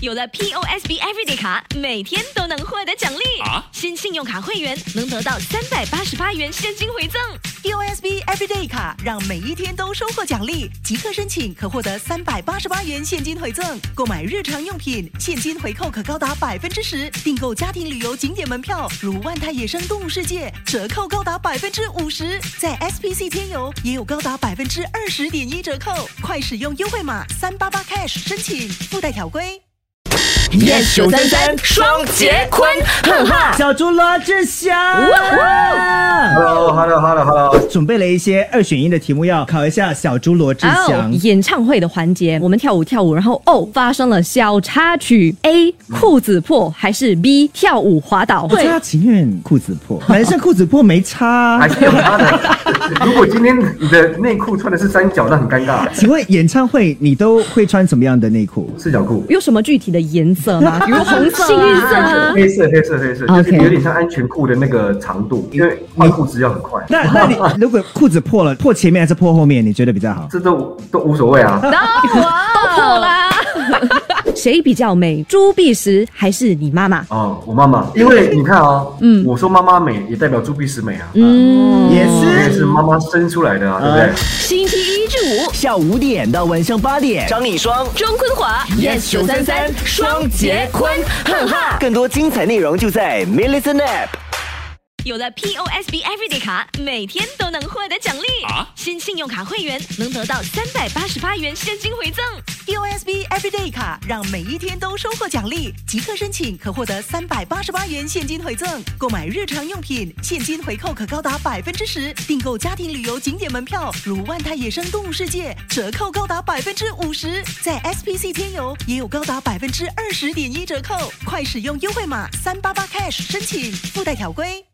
有了 POSB Everyday 卡，每天都能获得奖励。啊新信用卡会员能得到三百八十八元现金回赠。POSB Everyday 卡让每一天都收获奖励，即刻申请可获得三百八十八元现金回赠。购买日常用品，现金回扣可高达百分之十；订购家庭旅游景点门票，如万泰野生动物世界，折扣高达百分之五十。在 SPC 天游也有高达百分之二十点一折扣，快使用优惠码三八八 cash 申请，附带条规。Yes 九三三双节坤，哈哈。小猪罗志祥准备了一些二选一的题目，要考一下小猪罗志祥。哦演唱会的环节，我们跳舞跳舞，然后哦发生了小插曲，A 裤子破还是 B 跳舞滑倒？我他情愿裤子破，男生裤子破没差啊。还是有他的。如果今天你的内裤穿的是三角，那很尴尬。请问演唱会你都会穿什么样的内裤？四角裤，有什么具体的颜色吗？比如红色、绿色啊。黑色，黑色，黑色，就是有点像安全裤的那个长度，因为换裤子要很快。那那你如果裤子破了，破前面还是破后面？你觉得比较好？这都都无所谓啊。都破啦！谁比较美？朱碧石还是你妈妈？哦，我妈妈，因为你看啊，嗯，我说妈妈美，也代表朱碧石美啊，嗯，也是，也是。是妈妈生出来的啊，对不对？星期一至五，下午五点到晚上八点，张你双钟坤华 yes 九三三双杰坤，哈哈。更多精彩内容就在 m i l l i c e n App。有了 POSB Everyday 卡，每天都能获得奖励。啊新信用卡会员能得到三百八十八元现金回赠。POSB Everyday 卡让每一天都收获奖励，即刻申请可获得三百八十八元现金回赠。购买日常用品，现金回扣可高达百分之十；订购家庭旅游景点门票，如万泰野生动物世界，折扣高达百分之五十。在 SPC 天游也有高达百分之二十点一折扣，快使用优惠码三八八 cash 申请，附带条规。